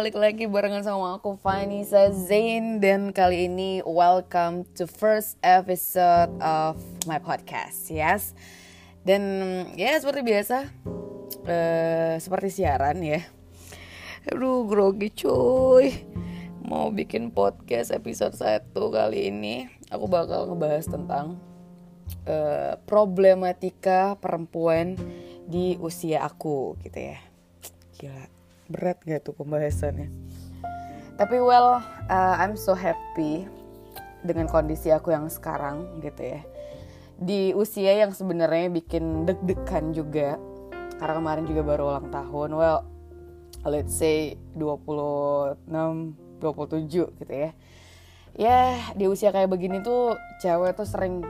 balik lagi barengan sama aku Vanessa Zain Dan kali ini welcome to first episode of my podcast Yes. Dan ya seperti biasa uh, Seperti siaran ya. Aduh grogi cuy. Mau bikin podcast episode 1 kali ini Aku bakal ngebahas tentang uh, Problematika perempuan di usia aku gitu ya. Gila berat gak tuh pembahasannya? Tapi well uh, I'm so happy dengan kondisi aku yang sekarang gitu ya. Di usia yang sebenarnya bikin deg-degan juga karena kemarin juga baru ulang tahun well let's say 26 27 gitu ya. Ya di usia kayak begini tuh cewek tuh sering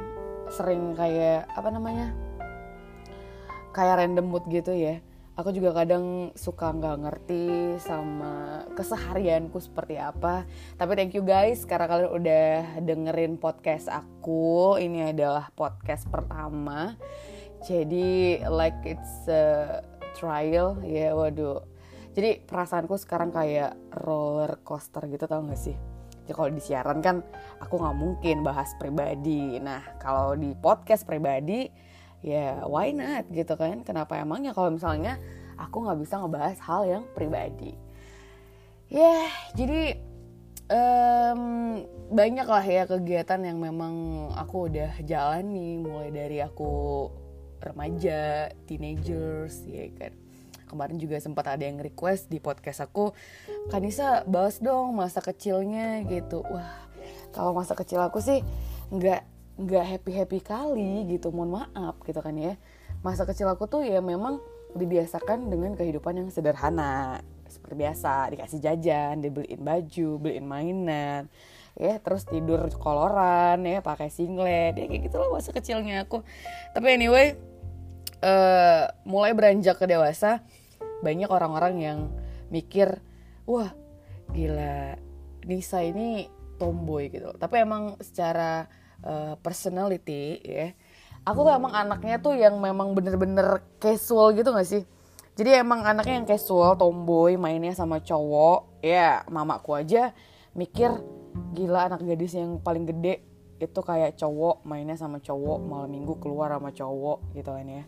sering kayak apa namanya kayak random mood gitu ya aku juga kadang suka nggak ngerti sama keseharianku seperti apa. Tapi thank you guys karena kalian udah dengerin podcast aku. Ini adalah podcast pertama. Jadi like it's a trial. Ya yeah, waduh. Jadi perasaanku sekarang kayak roller coaster gitu tau gak sih? Ya kalau di siaran kan aku nggak mungkin bahas pribadi. Nah kalau di podcast pribadi ya why not gitu kan? Kenapa emangnya kalau misalnya aku nggak bisa ngebahas hal yang pribadi? Ya yeah, jadi um, banyak lah ya kegiatan yang memang aku udah jalani mulai dari aku remaja teenagers ya kan. Kemarin juga sempat ada yang request di podcast aku Kanisa bahas dong masa kecilnya gitu. Wah kalau masa kecil aku sih nggak nggak happy happy kali gitu mohon maaf gitu kan ya. Masa kecil aku tuh ya memang dibiasakan dengan kehidupan yang sederhana. Seperti biasa dikasih jajan dibeliin baju beliin mainan ya terus tidur koloran ya pakai singlet ya kayak gitulah masa kecilnya aku. Tapi anyway uh, mulai beranjak ke dewasa banyak orang-orang yang mikir wah gila Nisa ini tomboy gitu. Tapi emang secara uh, personality ya aku tuh emang anaknya tuh yang memang bener-bener casual gitu gak sih jadi emang anaknya yang casual tomboy mainnya sama cowok ya mamaku aja mikir gila anak gadis yang paling gede itu kayak cowok mainnya sama cowok malam minggu keluar sama cowok gitu kan ya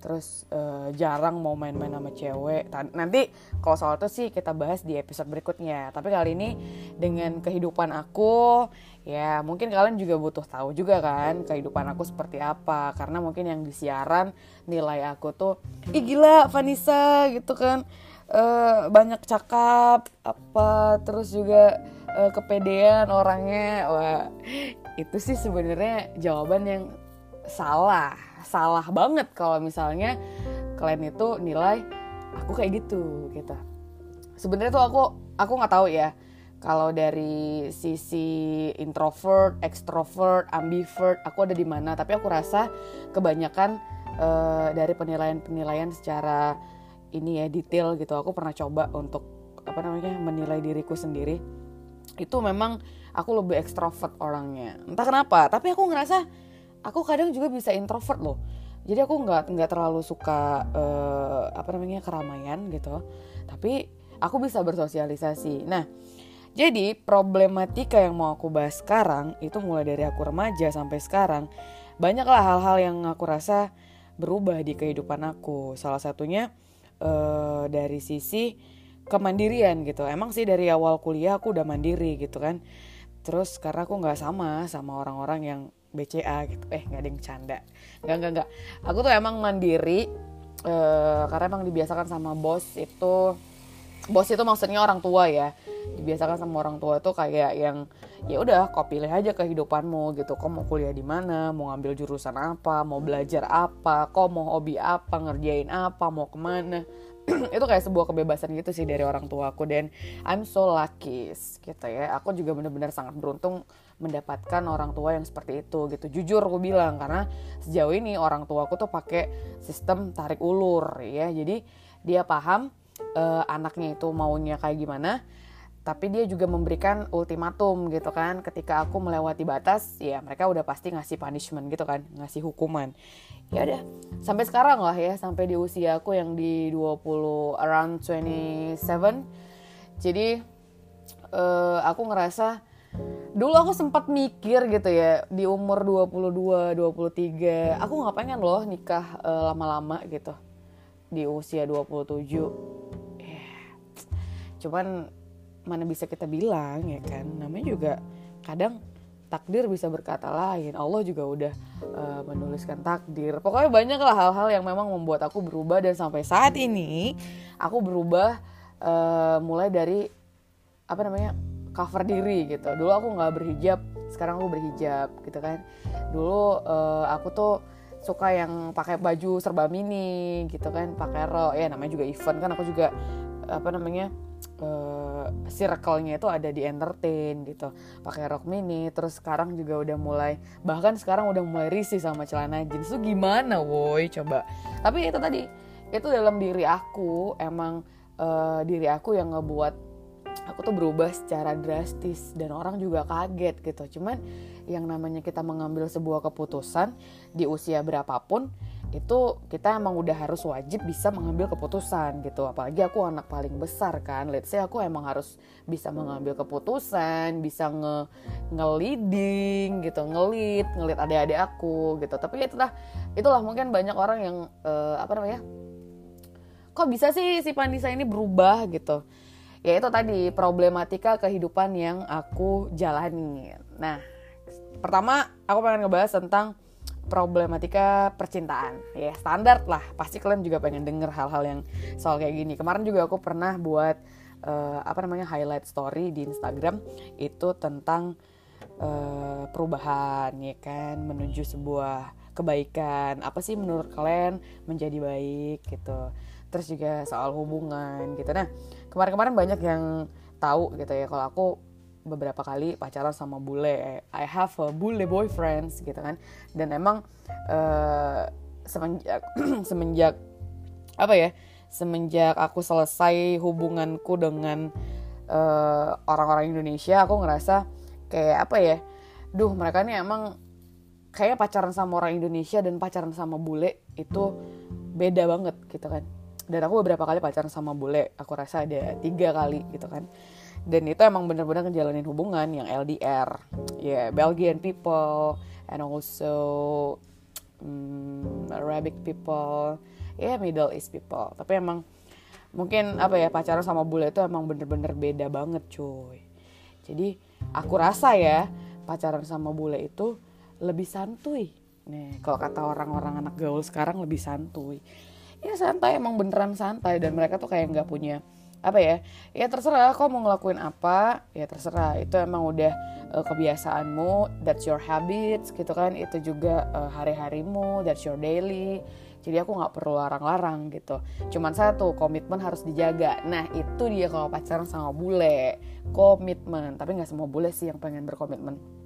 terus uh, jarang mau main-main sama cewek. Nanti kalau soal itu sih kita bahas di episode berikutnya. Tapi kali ini dengan kehidupan aku, ya mungkin kalian juga butuh tahu juga kan kehidupan aku seperti apa. Karena mungkin yang di siaran nilai aku tuh, ih gila Vanessa gitu kan, uh, banyak cakap apa, terus juga uh, kepedean orangnya. Wah itu sih sebenarnya jawaban yang salah salah banget kalau misalnya kalian itu nilai aku kayak gitu gitu sebenarnya tuh aku aku nggak tahu ya kalau dari sisi introvert, extrovert, ambivert, aku ada di mana. Tapi aku rasa kebanyakan uh, dari penilaian-penilaian secara ini ya detail gitu. Aku pernah coba untuk apa namanya menilai diriku sendiri. Itu memang aku lebih extrovert orangnya. Entah kenapa. Tapi aku ngerasa aku kadang juga bisa introvert loh jadi aku nggak nggak terlalu suka uh, apa namanya keramaian gitu tapi aku bisa bersosialisasi nah jadi problematika yang mau aku bahas sekarang itu mulai dari aku remaja sampai sekarang. Banyaklah hal-hal yang aku rasa berubah di kehidupan aku. Salah satunya uh, dari sisi kemandirian gitu. Emang sih dari awal kuliah aku udah mandiri gitu kan. Terus karena aku nggak sama sama orang-orang yang BCA gitu. Eh nggak ada yang canda nggak nggak nggak. Aku tuh emang mandiri uh, karena emang dibiasakan sama bos itu. Bos itu maksudnya orang tua ya dibiasakan sama orang tua itu kayak yang ya udah kau pilih aja kehidupanmu gitu. Kau mau kuliah di mana? Mau ngambil jurusan apa? Mau belajar apa? Kau mau hobi apa? Ngerjain apa? Mau ke mana? Itu kayak sebuah kebebasan gitu sih dari orang tua aku. Dan I'm so lucky gitu ya. Aku juga benar-benar sangat beruntung mendapatkan orang tua yang seperti itu gitu. Jujur aku bilang karena sejauh ini orang tua aku tuh pakai sistem tarik ulur ya. Jadi dia paham uh, anaknya itu maunya kayak gimana tapi dia juga memberikan ultimatum gitu kan. Ketika aku melewati batas ya mereka udah pasti ngasih punishment gitu kan. Ngasih hukuman. Ya udah. Sampai sekarang lah ya sampai di usia aku yang di 20 around 27 jadi uh, aku ngerasa dulu aku sempat mikir gitu ya di umur 22, 23 aku nggak pengen loh nikah uh, lama-lama gitu. Di usia 27 yeah. cuman mana bisa kita bilang ya kan? Namanya juga kadang takdir bisa berkata lain. Allah juga udah uh, menuliskan takdir. Pokoknya banyak lah hal-hal yang memang membuat aku berubah. Dan sampai saat ini aku berubah uh, mulai dari apa namanya cover diri gitu. Dulu aku nggak berhijab sekarang aku berhijab gitu kan. Dulu uh, aku tuh suka yang pakai baju serba mini gitu kan pakai rok. Ya namanya juga event kan. Aku juga apa namanya uh, circle-nya itu ada di entertain gitu. Pakai rok mini terus sekarang juga udah mulai bahkan sekarang udah mulai risih sama celana jeans. Tuh gimana woi? Coba. Tapi itu tadi itu dalam diri aku emang uh, diri aku yang ngebuat aku tuh berubah secara drastis. Dan orang juga kaget gitu. Cuman yang namanya kita mengambil sebuah keputusan di usia berapapun itu kita emang udah harus wajib bisa mengambil keputusan gitu. Apalagi aku anak paling besar kan. Let's say aku emang harus bisa mengambil keputusan bisa nge ngeliding gitu ngelit ngelit adik-adik aku gitu. Tapi itulah itulah mungkin banyak orang yang uh, apa namanya kok bisa sih si Panisa ini berubah gitu? Ya itu tadi problematika kehidupan yang aku jalani nah pertama aku pengen ngebahas tentang problematika percintaan. Ya standar lah. Pasti kalian juga pengen denger hal-hal yang soal kayak gini. Kemarin juga aku pernah buat uh, apa namanya highlight story di Instagram itu tentang uh, perubahan ya kan? Menuju sebuah kebaikan. Apa sih menurut kalian menjadi baik gitu. Terus juga soal hubungan gitu. Nah kemarin-kemarin banyak yang tahu gitu ya. Kalau aku beberapa kali pacaran sama bule. I have a bule boyfriends gitu kan. Dan emang uh, semenjak semenjak apa ya semenjak aku selesai hubunganku dengan uh, orang-orang Indonesia aku ngerasa kayak apa ya duh mereka ini emang kayak pacaran sama orang Indonesia dan pacaran sama bule itu beda banget gitu kan. Dan aku beberapa kali pacaran sama bule aku rasa ada tiga kali gitu kan dan itu emang bener-bener ngejalanin hubungan yang LDR ya yeah, Belgian people and also um, Arabic people. Ya yeah, Middle East people. Tapi emang mungkin apa ya pacaran sama bule itu emang bener-bener beda banget cuy. Jadi aku rasa ya pacaran sama bule itu lebih santuy. Nih kalau kata orang-orang anak gaul sekarang lebih santuy. Ya santai emang beneran santai. Dan mereka tuh kayak nggak punya apa ya? Ya terserah kau mau ngelakuin apa ya terserah. Itu emang udah uh, kebiasaanmu. That's your habits gitu kan. Itu juga uh, hari-harimu. That's your daily. Jadi aku nggak perlu larang-larang gitu. Cuman satu komitmen harus dijaga. Nah itu dia kalau pacaran sama bule. Komitmen. Tapi nggak semua bule sih yang pengen berkomitmen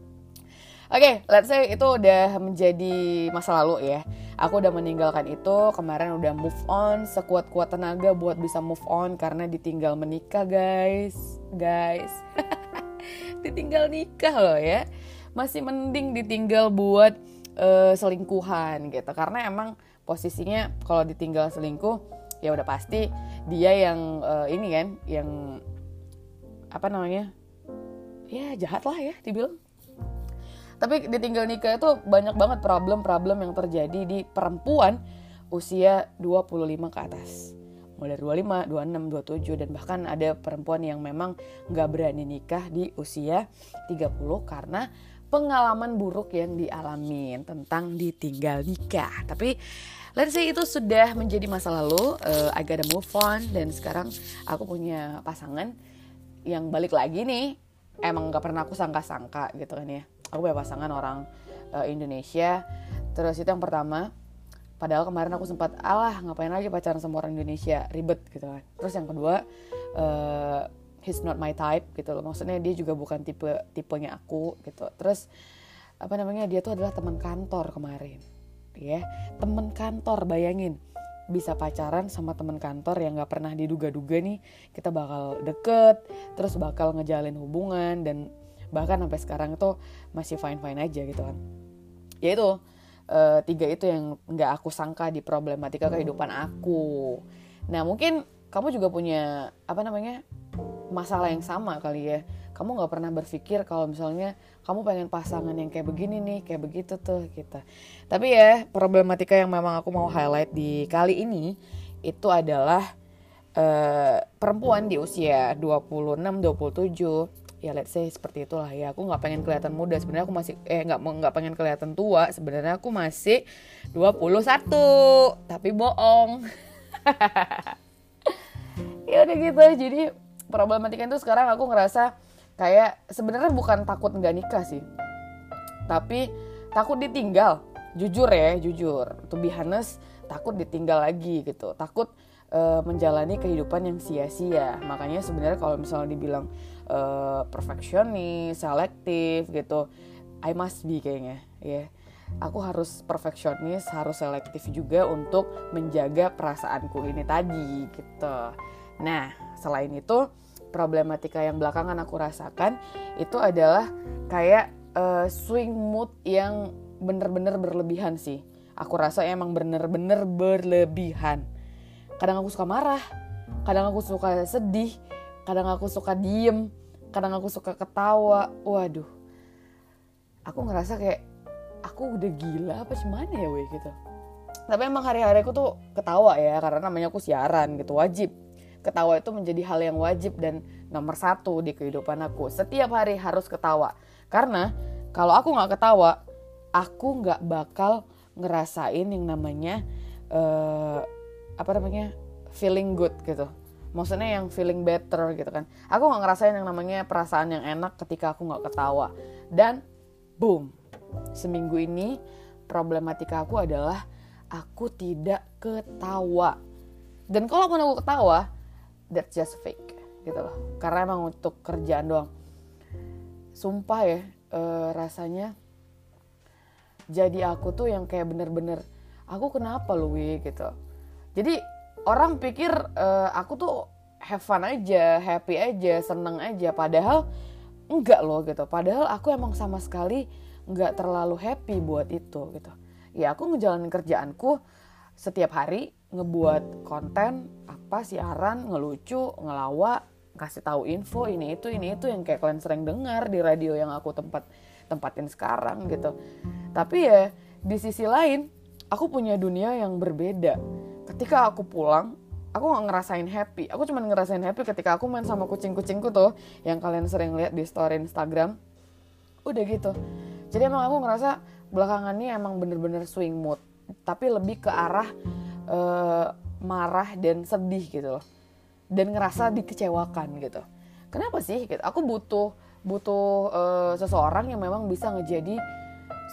Oke, okay, let's say itu udah menjadi masa lalu ya. Aku udah meninggalkan itu, kemarin udah move on, sekuat-kuat tenaga buat bisa move on karena ditinggal menikah, guys. Guys. ditinggal nikah loh ya. Masih mending ditinggal buat uh, selingkuhan gitu. Karena emang posisinya kalau ditinggal selingkuh ya udah pasti dia yang uh, ini kan, yang apa namanya? Ya jahat lah ya dibilang tapi ditinggal nikah itu banyak banget problem-problem yang terjadi di perempuan usia 25 ke atas mulai 25, 26, 27 dan bahkan ada perempuan yang memang nggak berani nikah di usia 30 karena pengalaman buruk yang dialami tentang ditinggal nikah. Tapi let's say itu sudah menjadi masa lalu, uh, I gotta move on dan sekarang aku punya pasangan yang balik lagi nih. Emang nggak pernah aku sangka-sangka gitu kan ya aku punya pasangan orang uh, Indonesia. Terus itu yang pertama padahal kemarin aku sempat alah ngapain lagi pacaran sama orang Indonesia? Ribet gitu kan. Terus yang kedua uh, he's not my type gitu loh. Maksudnya dia juga bukan tipe tipenya aku gitu. Terus apa namanya dia tuh adalah teman kantor kemarin ya. Teman kantor bayangin. Bisa pacaran sama teman kantor yang nggak pernah diduga-duga nih kita bakal deket terus bakal ngejalin hubungan dan bahkan sampai sekarang itu masih fine fine aja gitu kan. Ya itu uh, tiga itu yang nggak aku sangka di problematika kehidupan aku. Nah mungkin kamu juga punya apa namanya masalah yang sama kali ya. Kamu nggak pernah berpikir kalau misalnya kamu pengen pasangan yang kayak begini nih kayak begitu tuh gitu. Tapi ya problematika yang memang aku mau highlight di kali ini itu adalah uh, perempuan di usia 26 27 ya let's say seperti itulah ya. Aku nggak pengen kelihatan muda. Sebenarnya aku masih eh nggak nggak pengen kelihatan tua. Sebenarnya aku masih 21 tapi bohong. Ya udah gitu. Jadi problematika itu sekarang aku ngerasa kayak sebenarnya bukan takut nggak nikah sih. Tapi takut ditinggal. Jujur ya jujur. To be takut ditinggal lagi gitu. Takut uh, menjalani kehidupan yang sia-sia makanya sebenarnya kalau misalnya dibilang uh, perfeksionis selektif gitu I must be kayaknya ya yeah. aku harus perfeksionis harus selektif juga untuk menjaga perasaanku ini tadi gitu nah selain itu problematika yang belakangan aku rasakan itu adalah kayak uh, swing mood yang bener-bener berlebihan sih. Aku rasa emang bener-bener berlebihan. Kadang aku suka marah, kadang aku suka sedih, kadang aku suka diem, kadang aku suka ketawa. Waduh, aku ngerasa kayak aku udah gila apa cuman ya weh gitu. Tapi emang hari-hari aku tuh ketawa ya karena namanya aku siaran gitu wajib ketawa itu menjadi hal yang wajib dan nomor satu di kehidupan aku. Setiap hari harus ketawa. Karena kalau aku nggak ketawa, aku nggak bakal ngerasain yang namanya uh, apa namanya feeling good gitu. Maksudnya yang feeling better gitu kan. Aku nggak ngerasain yang namanya perasaan yang enak ketika aku nggak ketawa. Dan boom, seminggu ini problematika aku adalah aku tidak ketawa. Dan kalau aku ketawa, that's just fake gitu loh karena emang untuk kerjaan doang sumpah ya e, rasanya jadi aku tuh yang kayak bener-bener aku kenapa lu gitu jadi orang pikir e, aku tuh have fun aja happy aja seneng aja. Padahal enggak loh gitu. Padahal aku emang sama sekali enggak terlalu happy buat itu gitu. Ya aku ngejalanin kerjaanku setiap hari ngebuat konten apa siaran ngelucu ngelawak kasih tahu info ini itu ini itu yang kayak kalian sering dengar di radio yang aku tempat tempatin sekarang gitu. Tapi ya di sisi lain aku punya dunia yang berbeda ketika aku pulang aku nggak ngerasain happy. Aku cuma ngerasain happy ketika aku main sama kucing-kucingku tuh yang kalian sering lihat di story Instagram. Udah gitu. Jadi emang aku ngerasa belakangan ini emang bener-bener swing mood. Tapi lebih ke arah uh, marah dan sedih gitu loh. Dan ngerasa dikecewakan gitu. Kenapa sih? Gitu. Aku butuh butuh uh, seseorang yang memang bisa ngejadi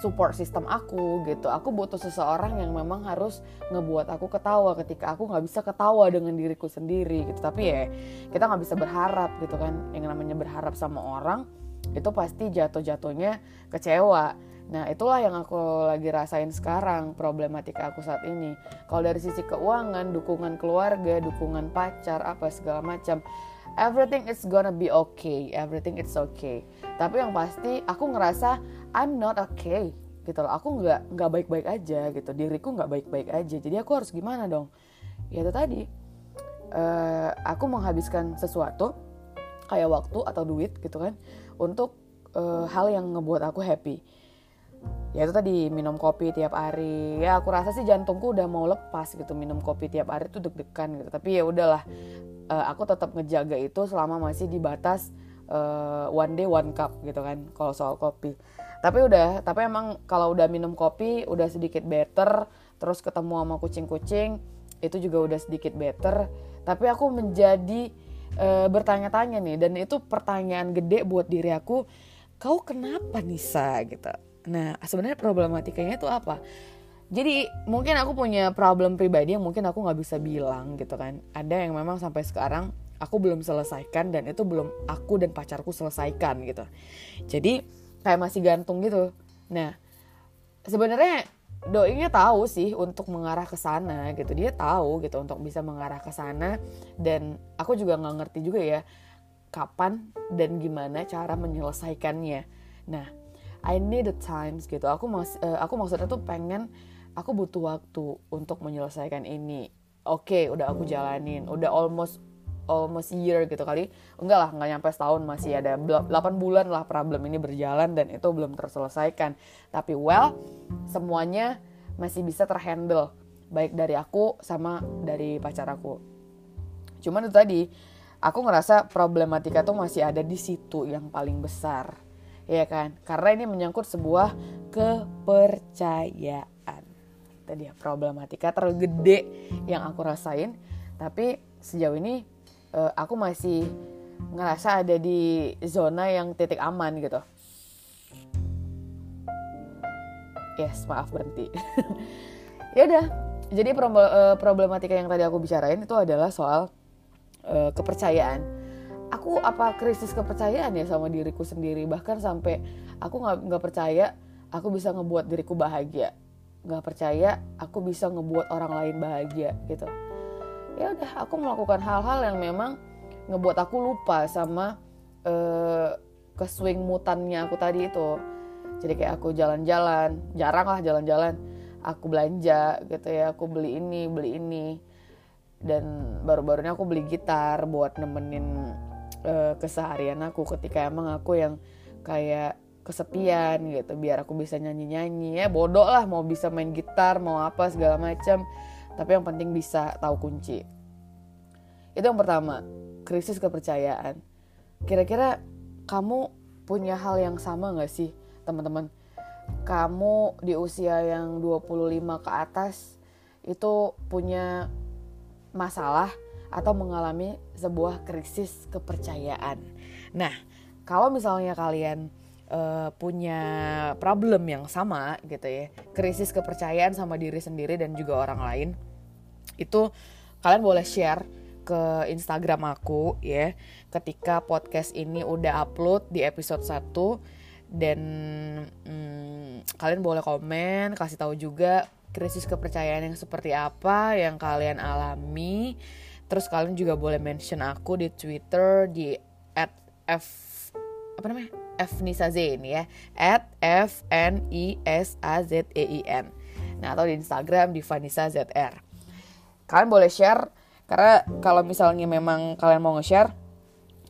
support system aku gitu. Aku butuh seseorang yang memang harus ngebuat aku ketawa ketika aku nggak bisa ketawa dengan diriku sendiri gitu. Tapi ya kita nggak bisa berharap gitu kan. Yang namanya berharap sama orang itu pasti jatuh-jatuhnya kecewa. Nah, itulah yang aku lagi rasain sekarang, problematika aku saat ini. Kalau dari sisi keuangan, dukungan keluarga, dukungan pacar, apa segala macam, everything is gonna be okay, everything is okay. Tapi yang pasti aku ngerasa I'm not okay gitu loh. Aku nggak nggak baik-baik aja gitu. Diriku nggak baik-baik aja. Jadi aku harus gimana dong? Ya itu tadi. Uh, aku menghabiskan sesuatu kayak waktu atau duit gitu kan untuk uh, hal yang ngebuat aku happy ya itu tadi minum kopi tiap hari. Ya aku rasa sih jantungku udah mau lepas gitu minum kopi tiap hari tuh deg-degan gitu. Tapi ya udahlah uh, aku tetap ngejaga itu selama masih di batas uh, one day one cup gitu kan kalau soal kopi. Tapi udah tapi emang kalau udah minum kopi udah sedikit better terus ketemu sama kucing-kucing itu juga udah sedikit better. Tapi aku menjadi uh, bertanya-tanya nih dan itu pertanyaan gede buat diri aku kau kenapa Nisa? gitu Nah, sebenarnya problematikanya itu apa? Jadi mungkin aku punya problem pribadi yang mungkin aku nggak bisa bilang gitu kan. Ada yang memang sampai sekarang aku belum selesaikan dan itu belum aku dan pacarku selesaikan gitu. Jadi kayak masih gantung gitu. Nah, sebenarnya doinya tahu sih untuk mengarah ke sana gitu. Dia tahu gitu untuk bisa mengarah ke sana dan aku juga nggak ngerti juga ya kapan dan gimana cara menyelesaikannya. Nah, I need the times gitu. Aku mas uh, aku maksudnya tuh pengen aku butuh waktu untuk menyelesaikan ini. Oke okay, udah aku jalanin. Udah almost almost year gitu kali. Enggak lah nggak nyampe setahun. Masih ada 8 bulan lah problem ini berjalan dan itu belum terselesaikan. Tapi well semuanya masih bisa terhandle. Baik dari aku sama dari pacar aku. Cuman itu tadi aku ngerasa problematika tuh masih ada di situ yang paling besar ya kan? Karena ini menyangkut sebuah kepercayaan. Itu dia problematika tergede yang aku rasain. Tapi sejauh ini uh, aku masih ngerasa ada di zona yang titik aman gitu. Yes maaf berhenti. Ya udah. Jadi eh, problematika yang tadi aku bicarain itu adalah soal uh, kepercayaan aku apa krisis kepercayaan ya sama diriku sendiri? Bahkan sampai aku nggak nggak percaya aku bisa ngebuat diriku bahagia. Nggak percaya aku bisa ngebuat orang lain bahagia gitu. Ya udah aku melakukan hal-hal yang memang ngebuat aku lupa sama uh, keswing mutannya aku tadi itu. Jadi kayak aku jalan-jalan jarang lah jalan-jalan. Aku belanja gitu ya aku beli ini beli ini. Dan baru-baru ini aku beli gitar buat nemenin uh, keseharian aku ketika emang aku yang kayak kesepian gitu biar aku bisa nyanyi-nyanyi ya bodoh lah mau bisa main gitar mau apa segala macam tapi yang penting bisa tahu kunci. Itu yang pertama krisis kepercayaan. Kira-kira kamu punya hal yang sama gak sih teman-teman? Kamu di usia yang 25 ke atas itu punya masalah atau mengalami sebuah krisis kepercayaan. Nah, kalau misalnya kalian uh, punya problem yang sama gitu ya, krisis kepercayaan sama diri sendiri dan juga orang lain, itu kalian boleh share ke Instagram aku ya ketika podcast ini udah upload di episode 1 dan hmm, kalian boleh komen kasih tahu juga krisis kepercayaan yang seperti apa yang kalian alami terus kalian juga boleh mention aku di Twitter di at f apa namanya? F nisa zain ya. At f n i s a z e i n. Nah atau di Instagram di Vanessa zr kalian boleh share karena kalau misalnya memang kalian mau nge-share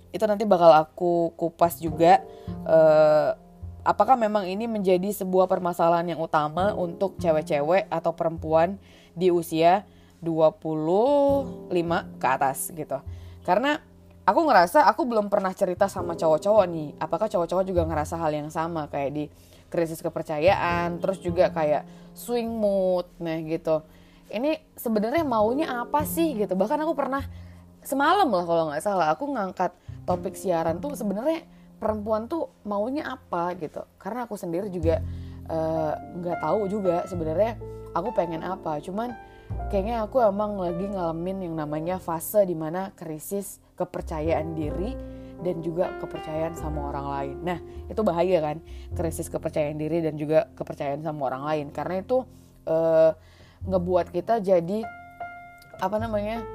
itu nanti bakal aku kupas juga uh, apakah memang ini menjadi sebuah permasalahan yang utama untuk cewek-cewek atau perempuan di usia 25 ke atas gitu. Karena aku ngerasa aku belum pernah cerita sama cowok-cowok nih. Apakah cowok-cowok juga ngerasa hal yang sama kayak di krisis kepercayaan, terus juga kayak swing mood, nah gitu. Ini sebenarnya maunya apa sih gitu. Bahkan aku pernah semalam lah kalau nggak salah aku ngangkat topik siaran tuh sebenarnya perempuan tuh maunya apa gitu karena aku sendiri juga eh, nggak uh, tahu juga sebenarnya aku pengen apa cuman kayaknya aku emang lagi ngalamin yang namanya fase di mana krisis kepercayaan diri dan juga kepercayaan sama orang lain. Nah itu bahaya kan krisis kepercayaan diri dan juga kepercayaan sama orang lain karena itu uh, ngebuat kita jadi apa namanya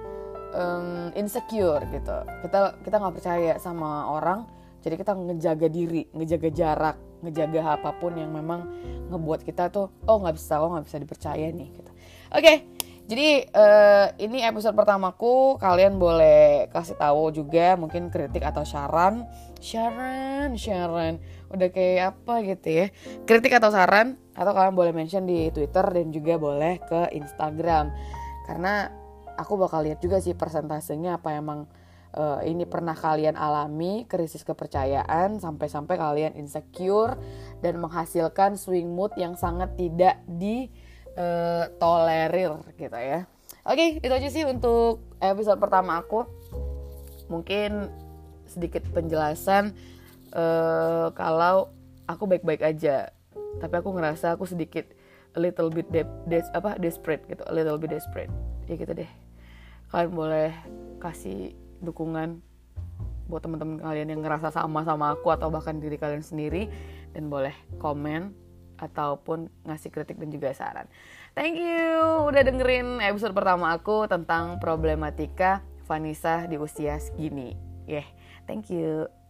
um, insecure gitu. Kita kita nggak percaya sama orang jadi kita ngejaga diri ngejaga jarak ngejaga apa pun yang memang ngebuat kita tuh oh nggak bisa oh nggak bisa dipercaya nih gitu oke okay, jadi uh, ini episode pertamaku. Kalian boleh kasih tahu juga mungkin kritik atau saran. Saran saran udah kayak apa gitu ya. Kritik atau saran atau kalian boleh mention di Twitter dan juga boleh ke Instagram. Karena aku bakal lihat juga sih persentasenya apa emang uh, ini pernah kalian alami krisis kepercayaan sampai-sampai kalian insecure dan menghasilkan swing mood yang sangat tidak ditolerir uh, gitu ya. Oke, itu aja sih untuk episode pertama aku. Mungkin sedikit penjelasan uh, kalau aku baik-baik aja, tapi aku ngerasa aku sedikit a little bit de des apa desperate gitu, a little bit desperate. Ya gitu deh. Kalian boleh kasih dukungan buat teman-teman kalian yang ngerasa sama sama aku atau bahkan diri kalian sendiri dan boleh komen ataupun ngasih kritik dan juga saran. Thank you udah dengerin episode pertama aku tentang problematika Vanessa di usia segini. Yeah, thank you.